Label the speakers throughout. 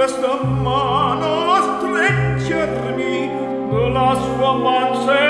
Speaker 1: questa mano a stringermi della sua manzella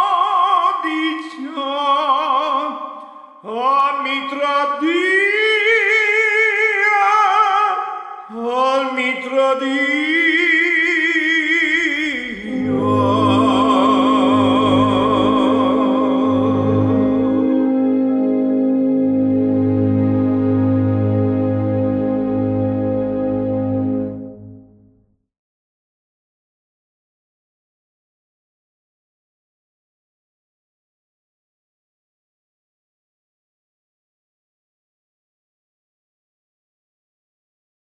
Speaker 1: The.